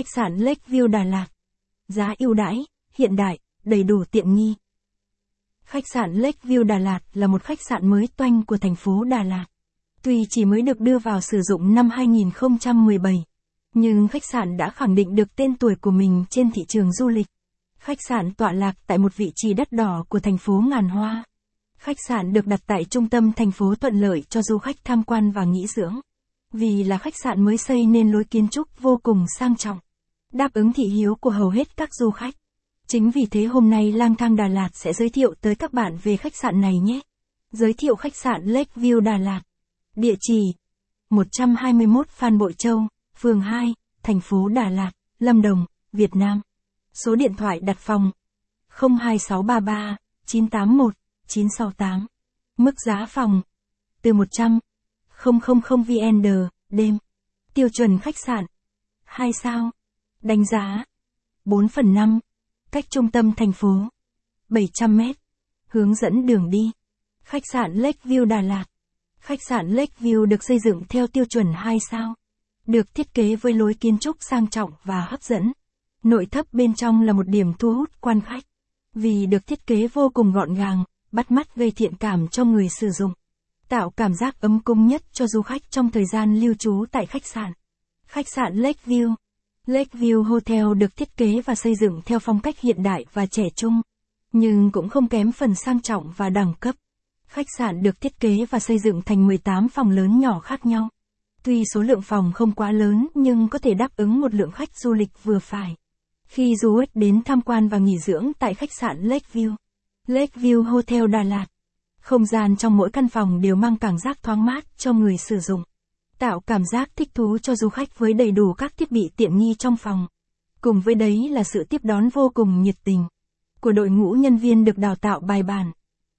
Khách sạn Lakeview Đà Lạt. Giá ưu đãi, hiện đại, đầy đủ tiện nghi. Khách sạn Lakeview Đà Lạt là một khách sạn mới toanh của thành phố Đà Lạt. Tuy chỉ mới được đưa vào sử dụng năm 2017, nhưng khách sạn đã khẳng định được tên tuổi của mình trên thị trường du lịch. Khách sạn tọa lạc tại một vị trí đất đỏ của thành phố Ngàn Hoa. Khách sạn được đặt tại trung tâm thành phố thuận lợi cho du khách tham quan và nghỉ dưỡng. Vì là khách sạn mới xây nên lối kiến trúc vô cùng sang trọng. Đáp ứng thị hiếu của hầu hết các du khách. Chính vì thế hôm nay Lang Thang Đà Lạt sẽ giới thiệu tới các bạn về khách sạn này nhé. Giới thiệu khách sạn Lakeview Đà Lạt. Địa chỉ 121 Phan Bội Châu, phường 2, thành phố Đà Lạt, Lâm Đồng, Việt Nam. Số điện thoại đặt phòng 02633 981 968. Mức giá phòng từ 100 000 VND đêm. Tiêu chuẩn khách sạn 2 sao. Đánh giá 4 phần 5. Cách trung tâm thành phố 700 mét. Hướng dẫn đường đi. Khách sạn Lakeview Đà Lạt. Khách sạn Lakeview được xây dựng theo tiêu chuẩn 2 sao. Được thiết kế với lối kiến trúc sang trọng và hấp dẫn. Nội thất bên trong là một điểm thu hút quan khách. Vì được thiết kế vô cùng gọn gàng, bắt mắt gây thiện cảm cho người sử dụng. Tạo cảm giác ấm cung nhất cho du khách trong thời gian lưu trú tại khách sạn. Khách sạn Lakeview Lakeview Hotel được thiết kế và xây dựng theo phong cách hiện đại và trẻ trung, nhưng cũng không kém phần sang trọng và đẳng cấp. Khách sạn được thiết kế và xây dựng thành 18 phòng lớn nhỏ khác nhau. Tuy số lượng phòng không quá lớn nhưng có thể đáp ứng một lượng khách du lịch vừa phải. Khi du khách đến tham quan và nghỉ dưỡng tại khách sạn Lakeview, Lakeview Hotel Đà Lạt, không gian trong mỗi căn phòng đều mang cảm giác thoáng mát cho người sử dụng. Tạo cảm giác thích thú cho du khách với đầy đủ các thiết bị tiện nghi trong phòng. Cùng với đấy là sự tiếp đón vô cùng nhiệt tình của đội ngũ nhân viên được đào tạo bài bản,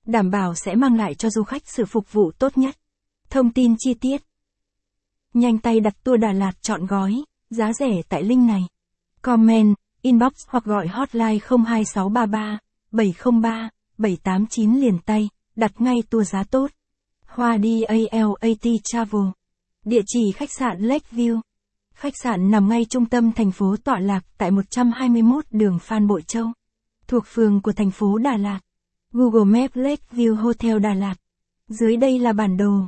đảm bảo sẽ mang lại cho du khách sự phục vụ tốt nhất. Thông tin chi tiết Nhanh tay đặt tour Đà Lạt chọn gói, giá rẻ tại link này. Comment, inbox hoặc gọi hotline 02633 703 789 liền tay, đặt ngay tour giá tốt. Hoa đi ALAT Travel. Địa chỉ khách sạn Lakeview. Khách sạn nằm ngay trung tâm thành phố tọa lạc tại 121 đường Phan Bội Châu. Thuộc phường của thành phố Đà Lạt. Google Maps Lakeview Hotel Đà Lạt. Dưới đây là bản đồ.